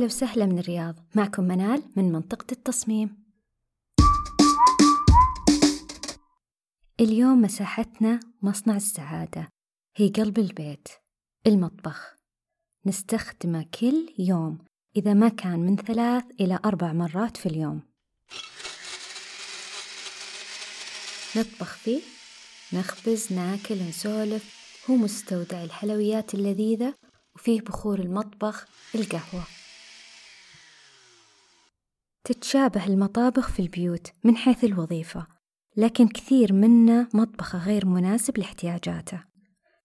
هلا وسهلا من الرياض. معكم منال من منطقة التصميم. اليوم مساحتنا مصنع السعادة. هي قلب البيت المطبخ. نستخدمه كل يوم إذا ما كان من ثلاث إلى أربع مرات في اليوم. نطبخ فيه نخبز ناكل نسولف. هو مستودع الحلويات اللذيذة وفيه بخور المطبخ القهوة. تتشابه المطابخ في البيوت من حيث الوظيفة لكن كثير منا مطبخه غير مناسب لاحتياجاته.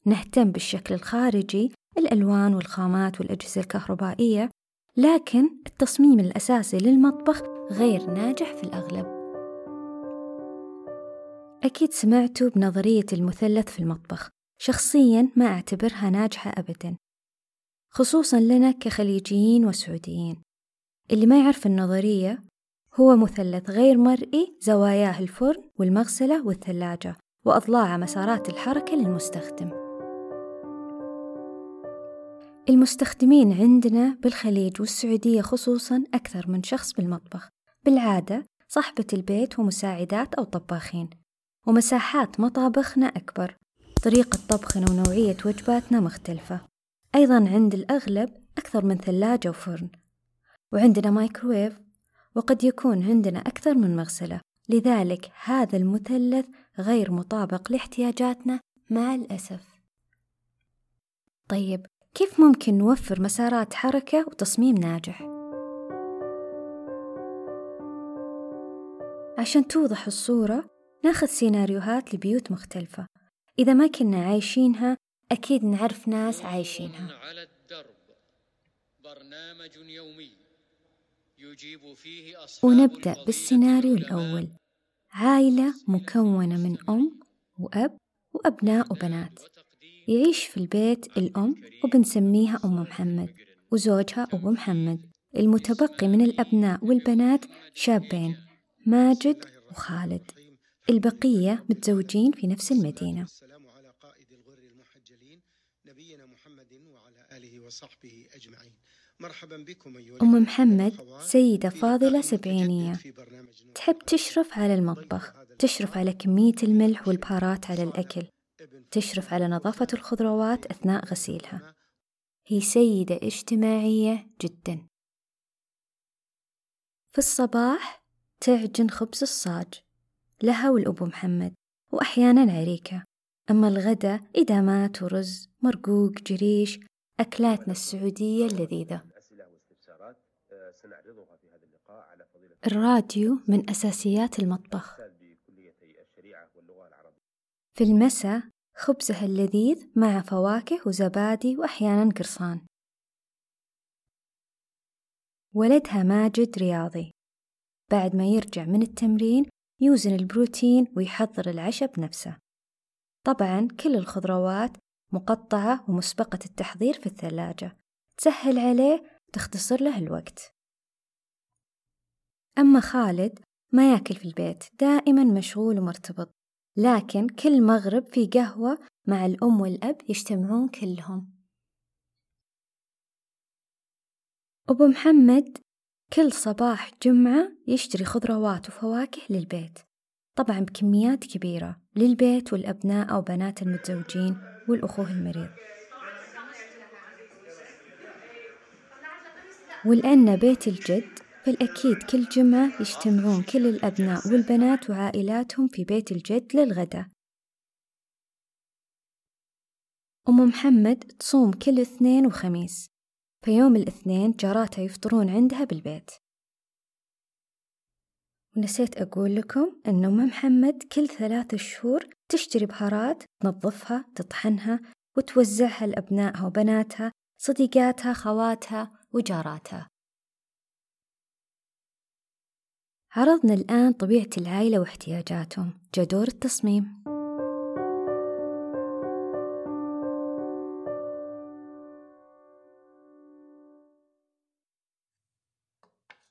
نهتم بالشكل الخارجي الألوان والخامات والأجهزة الكهربائية لكن التصميم الأساسي للمطبخ غير ناجح في الأغلب. أكيد سمعتوا بنظرية المثلث في المطبخ. شخصيا ما أعتبرها ناجحة أبدا خصوصا لنا كخليجيين وسعوديين. اللي ما يعرف النظرية هو مثلث غير مرئي زواياه الفرن والمغسلة والثلاجة وأضلاع مسارات الحركة للمستخدم. المستخدمين عندنا بالخليج والسعودية خصوصا أكثر من شخص بالمطبخ. بالعادة صاحبة البيت ومساعدات أو طباخين. ومساحات مطابخنا أكبر. طريقة طبخنا ونوعية وجباتنا مختلفة. أيضا عند الأغلب أكثر من ثلاجة وفرن. وعندنا مايكرويف وقد يكون عندنا أكثر من مغسلة. لذلك هذا المثلث غير مطابق لاحتياجاتنا مع الأسف. طيب كيف ممكن نوفر مسارات حركة وتصميم ناجح؟ عشان توضح الصورة ناخذ سيناريوهات لبيوت مختلفة. إذا ما كنا عايشينها أكيد نعرف ناس عايشينها. على الدرب. برنامج يومي. ونبدأ بالسيناريو الأول. عائلة مكونة من أم وأب وأبناء وبنات. يعيش في البيت الأم وبنسميها أم محمد وزوجها أبو محمد. المتبقي من الأبناء والبنات شابين ماجد وخالد. البقية متزوجين في نفس المدينة. السلام على قائد الغر المحجلين نبينا محمد وعلى آله وصحبه أجمعين. أم محمد سيدة فاضلة سبعينية. تحب تشرف على المطبخ تشرف على كمية الملح والبهارات على الأكل. تشرف على نظافة الخضروات أثناء غسيلها. هي سيدة اجتماعية جدا. في الصباح تعجن خبز الصاج. لها والأبو محمد وأحيانا عريكة أما الغداء إدامات ورز مرقوق جريش أكلاتنا السعودية اللذيذة. الراديو من أساسيات المطبخ. في المساء خبزها اللذيذ مع فواكه وزبادي وأحيانا قرصان. ولدها ماجد رياضي. بعد ما يرجع من التمرين يوزن البروتين ويحضر العشاء بنفسه طبعا كل الخضروات مقطعة ومسبقة التحضير في الثلاجة. تسهل عليه وتختصر له الوقت. أما خالد ما ياكل في البيت دائما مشغول ومرتبط. لكن كل مغرب في قهوة مع الأم والأب يجتمعون كلهم. أبو محمد كل صباح جمعة يشتري خضروات وفواكه للبيت. طبعا بكميات كبيرة للبيت والأبناء أو بنات المتزوجين. والأخوة المريض. ولأن بيت الجد فالأكيد كل جمعة يجتمعون كل الأبناء والبنات وعائلاتهم في بيت الجد للغداء. أم محمد تصوم كل اثنين وخميس. فيوم الاثنين جاراتها يفطرون عندها بالبيت. ونسيت أقول لكم أن أم محمد كل ثلاث شهور تشتري بهارات تنظفها تطحنها وتوزعها لأبنائها وبناتها صديقاتها خواتها وجاراتها. عرضنا الآن طبيعة العائلة واحتياجاتهم. جدور التصميم.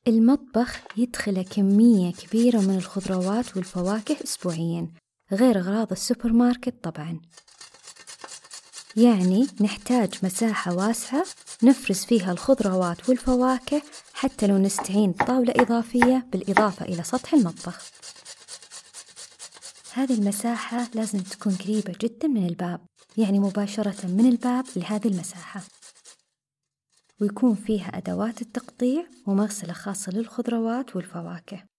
المطبخ يدخله كمية كبيرة من الخضروات والفواكه أسبوعيا. غير أغراض السوبر ماركت طبعا. يعني نحتاج مساحة واسعة نفرز فيها الخضروات والفواكه حتى لو نستعين بطاولة إضافية بالإضافة إلى سطح المطبخ. هذه المساحة لازم تكون قريبة جدا من الباب يعني مباشرة من الباب لهذه المساحة. ويكون فيها أدوات التقطيع ومغسلة خاصة للخضروات والفواكه.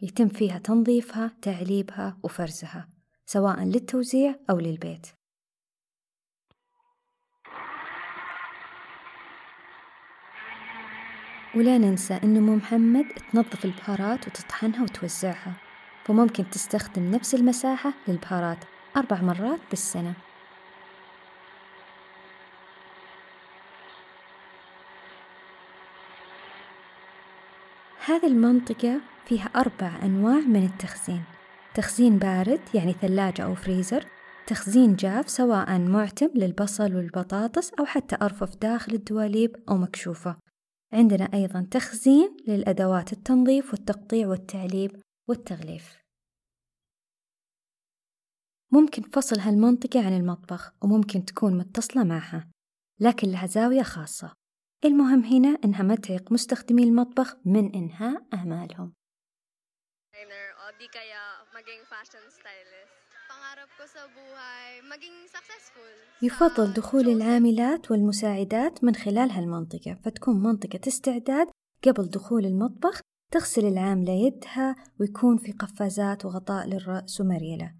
يتم فيها تنظيفها تعليبها وفرزها سواء للتوزيع أو للبيت. ولا ننسى أن أم محمد تنظف البهارات وتطحنها وتوزعها فممكن تستخدم نفس المساحة للبهارات أربع مرات بالسنة. هذه المنطقة فيها أربع أنواع من التخزين. تخزين بارد يعني ثلاجة أو فريزر. تخزين جاف سواء معتم للبصل والبطاطس أو حتى أرفف داخل الدواليب أو مكشوفة. عندنا أيضا تخزين للأدوات التنظيف والتقطيع والتعليب والتغليف. ممكن فصل هالمنطقة عن المطبخ وممكن تكون متصلة معها لكن لها زاوية خاصة. المهم هنا إنها ما تعيق مستخدمي المطبخ من إنهاء أعمالهم. يفضل دخول العاملات والمساعدات من خلال هالمنطقة فتكون منطقة استعداد قبل دخول المطبخ تغسل العاملة يدها ويكون في قفازات وغطاء للرأس ومريلة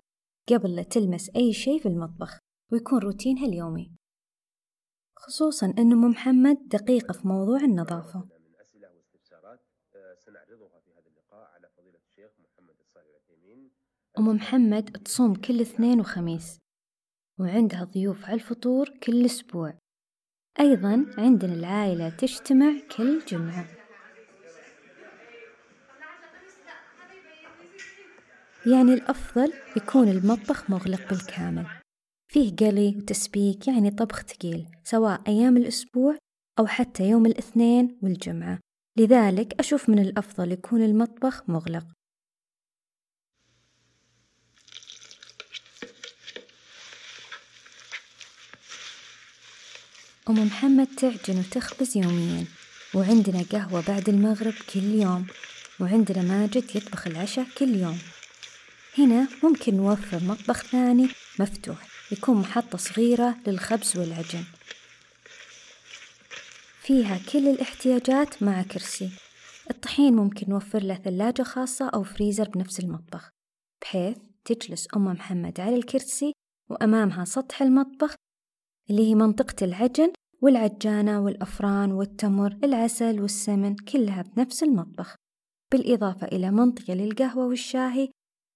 قبل لا تلمس أي شيء في المطبخ ويكون روتينها اليومي. خصوصا أن أم محمد دقيقة في موضوع النظافة من أسئلة واستفسارات سنعرضها في هذا اللقاء على فضيلة الشيخ محمد الصالح العثيمين أم محمد تصوم كل اثنين وخميس وعندها ضيوف على الفطور كل أسبوع. أيضا عندنا العائلة تجتمع كل جمعة. يعني الأفضل يكون المطبخ مغلق بالكامل. فيه قلي وتسبيك يعني طبخ ثقيل سواء أيام الأسبوع أو حتى يوم الاثنين والجمعة. لذلك أشوف من الأفضل يكون المطبخ مغلق. أم محمد تعجن وتخبز يوميا وعندنا قهوة بعد المغرب كل يوم وعندنا ماجد يطبخ العشاء كل يوم. هنا ممكن نوفر مطبخ ثاني مفتوح يكون محطة صغيرة للخبز والعجن. فيها كل الاحتياجات مع كرسي. الطحين ممكن نوفر له ثلاجة خاصة أو فريزر بنفس المطبخ بحيث تجلس أم محمد على الكرسي وأمامها سطح المطبخ اللي هي منطقة العجن والعجانة والأفران والتمر العسل والسمن كلها بنفس المطبخ. بالإضافة إلى منطقة للقهوة والشاهي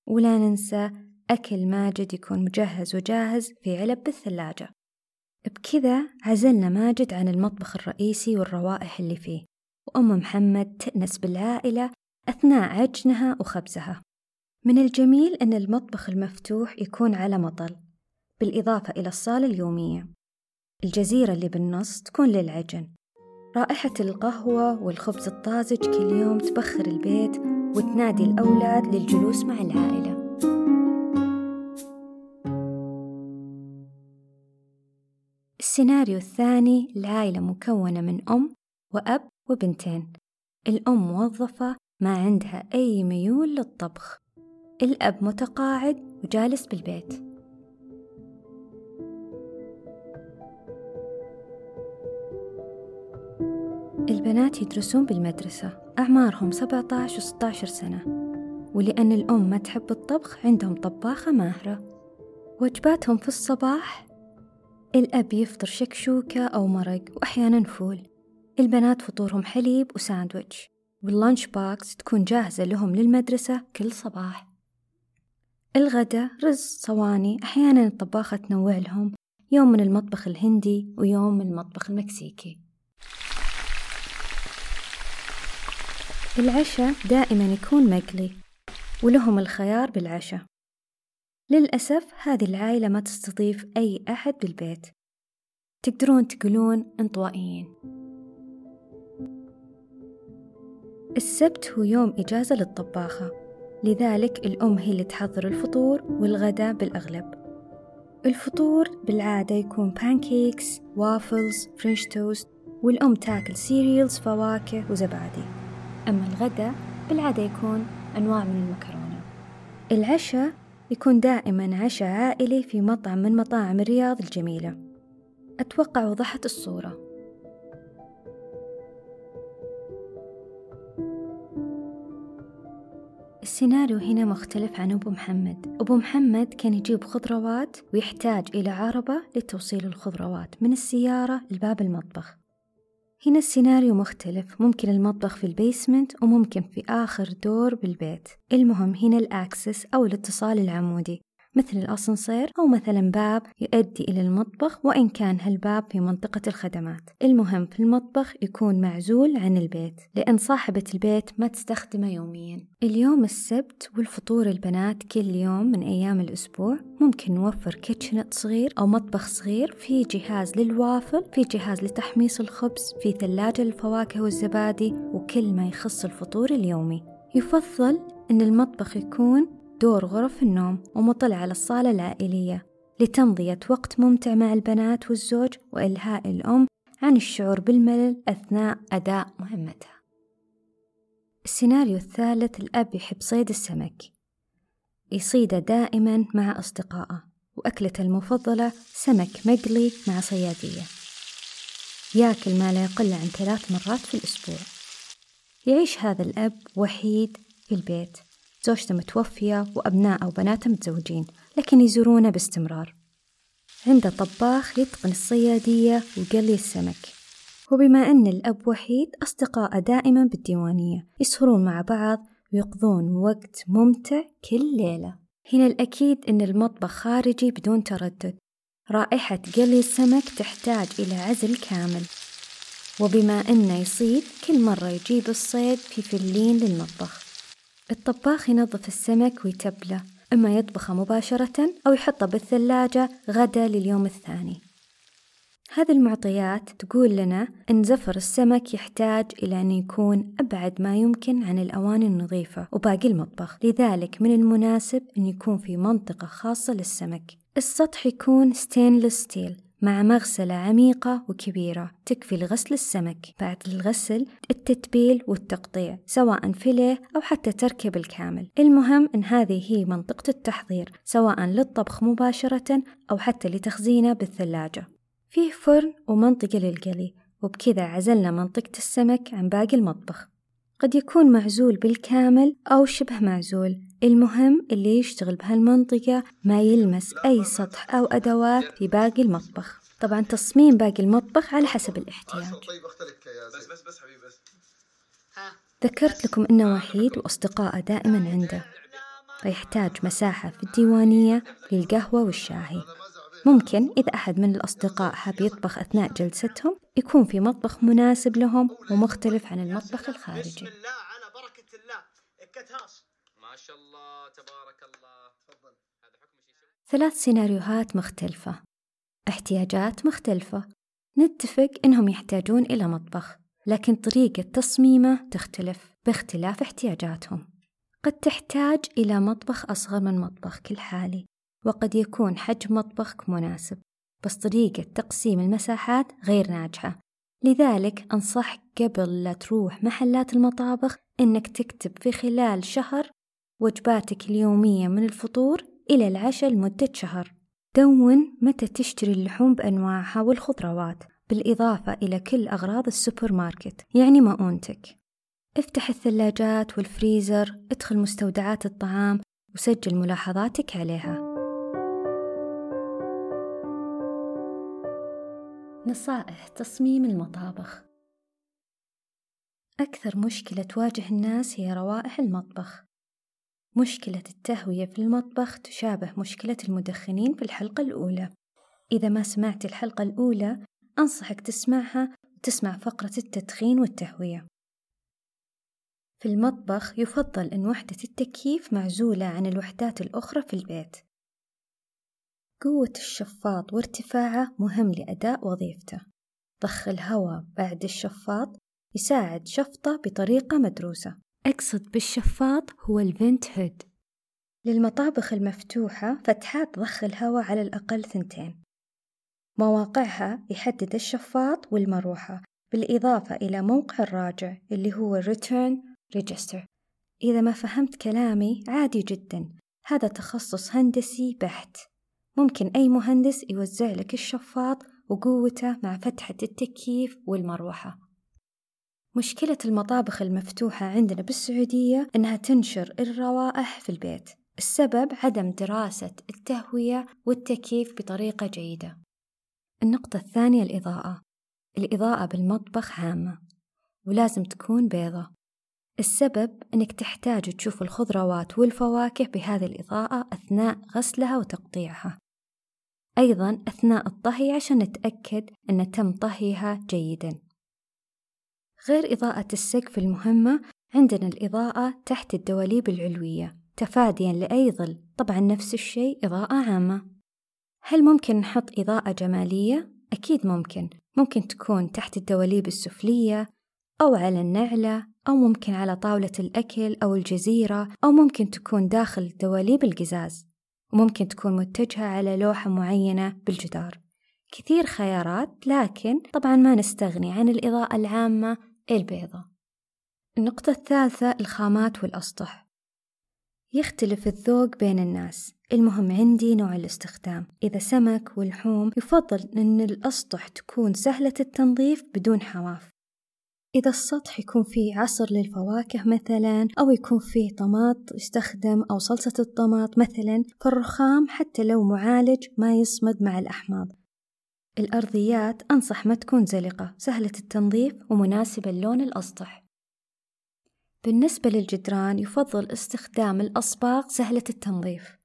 ولا ننسى أكل ماجد يكون مجهز وجاهز في علب بالثلاجة بكذا عزلنا ماجد عن المطبخ الرئيسي والروائح اللي فيه. وأم محمد تأنس بالعائلة أثناء عجنها وخبزها. من الجميل أن المطبخ المفتوح يكون على مطل بالإضافة إلى الصالة اليومية. الجزيرة اللي بالنص تكون للعجن. رائحة القهوة والخبز الطازج كل يوم تبخر البيت وتنادي الأولاد للجلوس مع العائلة. السيناريو الثاني العائلة مكونة من أم وأب وبنتين. الأم موظفة ما عندها أي ميول للطبخ. الأب متقاعد وجالس بالبيت. البنات يدرسون بالمدرسة. أعمارهم 17 و 16 سنة. ولأن الأم ما تحب الطبخ عندهم طباخة ماهرة. وجباتهم في الصباح الأب يفطر شكشوكة أو مرق وأحيانا فول. البنات فطورهم حليب وساندويتش. وال lunch box تكون جاهزة لهم للمدرسة كل صباح. الغدا رز صواني أحيانا الطباخة تنوع لهم. يوم من المطبخ الهندي ويوم من المطبخ المكسيكي. العشاء دائما يكون مقلي ولهم الخيار بالعشاء. للأسف هذه العائلة ما تستضيف أي أحد بالبيت. تقدرون تقولون انطوائيين. السبت هو يوم إجازة للطباخة. لذلك الأم هي اللي تحضر الفطور والغداء بالأغلب. الفطور بالعادة يكون pancakes، waffles، French toast والأم تاكل cereals فواكه وزبادي. أما الغداء بالعادة يكون أنواع من المكرونة. العشاء يكون دائما عشاء عائلي في مطعم من مطاعم الرياض الجميلة. أتوقع وضحت الصورة. السيناريو هنا مختلف عن أبو محمد. أبو محمد كان يجيب خضروات ويحتاج إلى عربة لتوصيل الخضروات من السيارة لباب المطبخ. هنا السيناريو مختلف. ممكن المطبخ في ال basement وممكن في آخر دور بالبيت. المهم هنا ال access أو الاتصال العمودي. مثل الأسانسير أو مثلا باب يؤدي إلى المطبخ وإن كان هالباب في منطقة الخدمات. المهم في المطبخ يكون معزول عن البيت لأن صاحبة البيت ما تستخدمه يوميا. اليوم السبت والفطور البنات كل يوم من أيام الأسبوع ممكن نوفر kitchenette صغير أو مطبخ صغير في جهاز للوافل في جهاز لتحميص الخبز في ثلاجة للفواكه والزبادي وكل ما يخص الفطور اليومي. يفضل أن المطبخ يكون دور غرف النوم ومطل على الصالة العائلية لتمضية وقت ممتع مع البنات والزوج وإلهاء الأم عن الشعور بالملل أثناء أداء مهمتها. السيناريو الثالث الأب يحب صيد السمك. يصيده دائما مع أصدقائه وأكلته المفضلة سمك مقلي مع صيادية. ياكل ما لا يقل عن ثلاث مرات في الأسبوع. يعيش هذا الأب وحيد في البيت. زوجته متوفية وأبناءه وبناته متزوجين لكن يزورونه باستمرار. عنده طباخ يتقن الصيادية وقلي السمك. وبما أن الأب وحيد أصدقاءه دائما بالديوانية يسهرون مع بعض ويقضون وقت ممتع كل ليلة. هنا الأكيد أن المطبخ خارجي بدون تردد. رائحة قلي السمك تحتاج إلى عزل كامل. وبما أنه يصيد كل مرة يجيب الصيد في فلين للمطبخ. الطباخ ينظف السمك ويتبله إما يطبخه مباشرة أو يحطه بالثلاجة غدا لليوم الثاني. هذه المعطيات تقول لنا أن زفر السمك يحتاج إلى أن يكون أبعد ما يمكن عن الأواني النظيفة وباقي المطبخ. لذلك من المناسب أن يكون في منطقة خاصة للسمك. السطح يكون stainless steel مع مغسلة عميقة وكبيرة تكفي لغسل السمك. بعد الغسل التتبيل والتقطيع سواء فيليه أو حتى تركب الكامل المهم أن هذه هي منطقة التحضير سواء للطبخ مباشرة أو حتى لتخزينه بالثلاجة. فيه فرن ومنطقة للقلي وبكذا عزلنا منطقة السمك عن باقي المطبخ. قد يكون معزول بالكامل أو شبه معزول. المهم اللي يشتغل بهالمنطقة ما يلمس أي سطح أو أدوات في باقي المطبخ. طبعا تصميم باقي المطبخ على حسب الاحتياج. طيب بس بس بس حبيبي بس. ذكرت لكم إنه وحيد وأصدقائه دائما عنده. فيحتاج مساحة في الديوانية للقهوة والشاهي. ممكن إذا أحد من الأصدقاء حاب يطبخ أثناء جلستهم يكون في مطبخ مناسب لهم ومختلف عن المطبخ الخارجي. بسم الله على بركة الله. ما شاء الله تبارك الله. تفضل. ثلاث سيناريوهات مختلفة. احتياجات مختلفة. نتفق إنهم يحتاجون إلى مطبخ لكن طريقة تصميمه تختلف باختلاف احتياجاتهم. قد تحتاج إلى مطبخ أصغر من مطبخك الحالي. وقد يكون حجم مطبخك مناسب بس طريقة تقسيم المساحات غير ناجحة. لذلك أنصحك قبل لا تروح محلات المطابخ إنك تكتب في خلال شهر وجباتك اليومية من الفطور إلى العشاء لمدة شهر. دون متى تشتري اللحوم بأنواعها والخضروات بالإضافة إلى كل أغراض السوبر ماركت يعني مؤونتك. افتح الثلاجات والفريزر ادخل مستودعات الطعام وسجل ملاحظاتك عليها. نصائح تصميم المطابخ. أكثر مشكلة تواجه الناس هي روائح المطبخ. مشكلة التهوية في المطبخ تشابه مشكلة المدخنين في الحلقة الأولى. إذا ما سمعت الحلقة الأولى أنصحك تسمعها وتسمع فقرة التدخين والتهوية. في المطبخ يفضل أن وحدة التكييف معزولة عن الوحدات الأخرى في البيت. قوة الشفاط وارتفاعه مهم لأداء وظيفته. ضخ الهواء بعد الشفاط يساعد شفطه بطريقة مدروسة. أقصد بالشفاط هو الفنت هيد للمطابخ المفتوحة فتحات ضخ الهواء على الأقل ثنتين. مواقعها يحدد الشفاط والمروحة بالإضافة إلى موقع الراجع اللي هو Return Register. إذا ما فهمت كلامي عادي جدا. هذا تخصص هندسي بحت. ممكن أي مهندس يوزع لك الشفاط وقوته مع فتحة التكييف والمروحة. مشكلة المطابخ المفتوحة عندنا بالسعودية إنها تنشر الروائح في البيت السبب عدم دراسة التهوية والتكييف بطريقة جيدة. النقطة الثانية الإضاءة. الإضاءة بالمطبخ عامة ولازم تكون بيضة. السبب أنك تحتاج تشوف الخضروات والفواكه بهذه الإضاءة أثناء غسلها وتقطيعها. أيضا أثناء الطهي عشان نتأكد أن تم طهيها جيدا. غير إضاءة السقف المهمة عندنا الإضاءة تحت الدواليب العلوية تفاديا لأي ظل. طبعا نفس الشيء إضاءة عامة. هل ممكن نحط إضاءة جمالية؟ أكيد ممكن. ممكن تكون تحت الدواليب السفلية أو على النعلة أو ممكن على طاولة الأكل أو الجزيرة أو ممكن تكون داخل دواليب القزاز. وممكن تكون متجهة على لوحة معينة بالجدار. كثير خيارات لكن طبعا ما نستغني عن الإضاءة العامة البيضة. النقطة الثالثة الخامات والأسطح. يختلف الذوق بين الناس. المهم عندي نوع الاستخدام. إذا سمك ولحوم يفضل أن الأسطح تكون سهلة التنظيف بدون حواف. إذا السطح يكون فيه عصر للفواكه مثلا أو يكون فيه طماط يستخدم أو صلصة الطماط مثلا فالرخام حتى لو معالج ما يصمد مع الأحماض. الأرضيات أنصح ما تكون زلقة سهلة التنظيف ومناسبة للون الأسطح. بالنسبة للجدران يفضل استخدام الأصباغ سهلة التنظيف.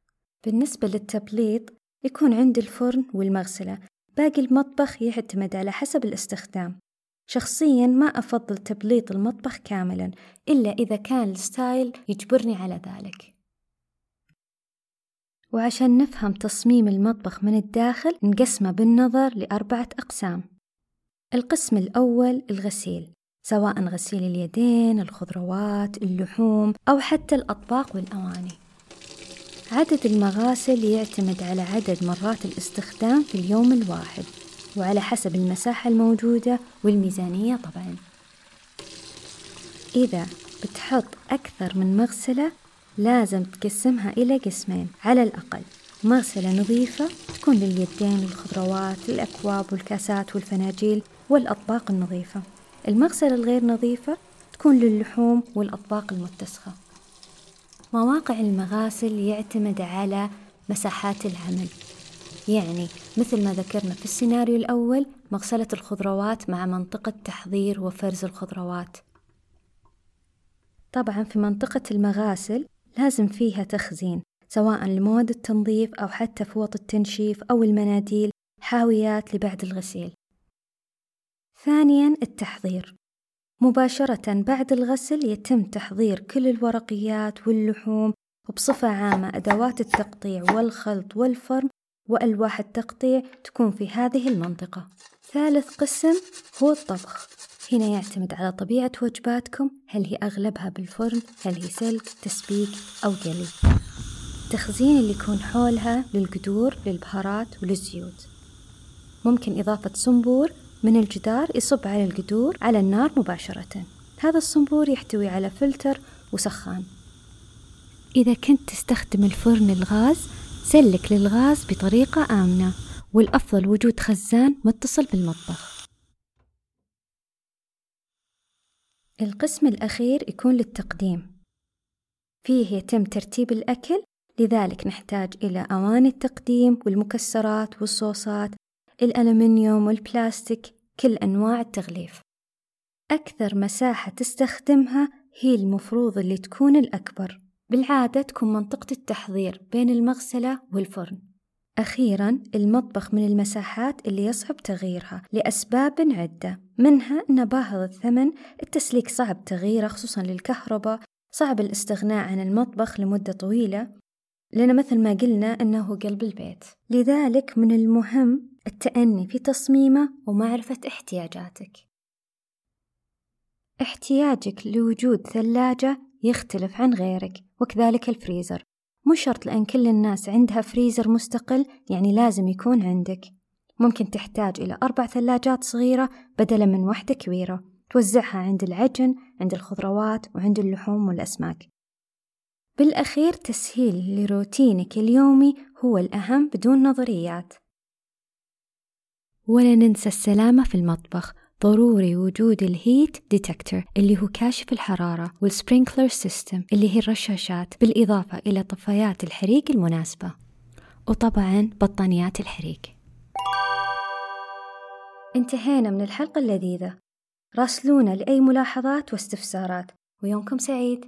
بالنسبة للتبليط يكون عند الفرن والمغسلة. باقي المطبخ يعتمد على حسب الاستخدام. شخصيا ما أفضل تبليط المطبخ كاملا إلا إذا كان الستايل يجبرني على ذلك. وعشان نفهم تصميم المطبخ من الداخل نقسمه بالنظر لأربعة أقسام. القسم الأول الغسيل سواء غسيل اليدين الخضروات اللحوم أو حتى الأطباق والأواني. عدد المغاسل يعتمد على عدد مرات الاستخدام في اليوم الواحد. وعلى حسب المساحة الموجودة والميزانية طبعا. إذا بتحط أكثر من مغسلة لازم تقسمها إلى قسمين. على الأقل مغسلة نظيفة تكون لليدين والخضروات الأكواب والكاسات والفناجيل والأطباق النظيفة. المغسلة الغير نظيفة تكون للحوم والأطباق المتسخة. مواقع المغاسل يعتمد على مساحات العمل. يعني مثل ما ذكرنا في السيناريو الأول مغسلة الخضروات مع منطقة تحضير وفرز الخضروات. طبعا في منطقة المغاسل لازم فيها تخزين سواء لمواد التنظيف أو حتى فوط التنشيف أو المناديل حاويات لبعد الغسيل. ثانيا التحضير. مباشرة بعد الغسل يتم تحضير كل الورقيات واللحوم وبصفة عامة أدوات التقطيع والخلط والفرم وألواح التقطيع تكون في هذه المنطقة. ثالث قسم هو الطبخ. هنا يعتمد على طبيعة وجباتكم هل هي أغلبها بالفرن هل هي سلق تسبيك أو قلي التخزين اللي يكون حولها للقدور للبهارات وللزيوت. ممكن إضافة صنبور من الجدار يصب على القدور على النار مباشرة. هذا الصنبور يحتوي على فلتر وسخان. إذا كنت تستخدم الفرن الغاز سلك للغاز بطريقة آمنة والأفضل وجود خزان متصل بالمطبخ. القسم الأخير يكون للتقديم. فيه يتم ترتيب الأكل لذلك نحتاج إلى أواني التقديم والمكسرات والصوصات الألمنيوم والبلاستيك كل أنواع التغليف. أكثر مساحة تستخدمها هي المفروض اللي تكون الأكبر. بالعادة تكون منطقة التحضير بين المغسلة والفرن. أخيرا المطبخ من المساحات اللي يصعب تغييرها لأسباب عدة منها أن باهظ الثمن التسليك صعب تغييره خصوصا للكهرباء صعب الاستغناء عن المطبخ لمدة طويلة لأن مثل ما قلنا أنه قلب البيت. لذلك من المهم التأني في تصميمه ومعرفة احتياجاتك. احتياجك لوجود ثلاجة يختلف عن غيرك وكذلك الفريزر. مو شرط لأن كل الناس عندها فريزر مستقل يعني لازم يكون عندك. ممكن تحتاج إلى أربع ثلاجات صغيرة بدلا من واحدة كبيرة توزعها عند العجن عند الخضروات وعند اللحوم والأسماك. بالأخير تسهيل لروتينك اليومي هو الأهم بدون نظريات. ولا ننسى السلامة في المطبخ. ضروري وجود ال heat detector اللي هو كاشف الحرارة وال sprinkler system اللي هي الرشاشات بالإضافة إلى طفايات الحريق المناسبة. وطبعا بطانيات الحريق. انتهينا من الحلقة اللذيذة. راسلونا لأي ملاحظات واستفسارات. ويومكم سعيد.